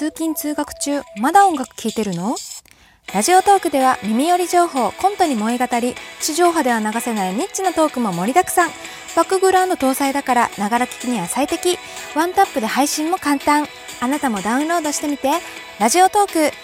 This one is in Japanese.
通勤通学中まだ音楽聴いてるの？ラジオトークでは耳寄り情報コントに萌え語り地上波では流せないニッチなトークも盛りだくさん。バックグラウンド搭載だからながら聴きには最適。ワンタップで配信も簡単。あなたもダウンロードしてみて。ラジオトーク。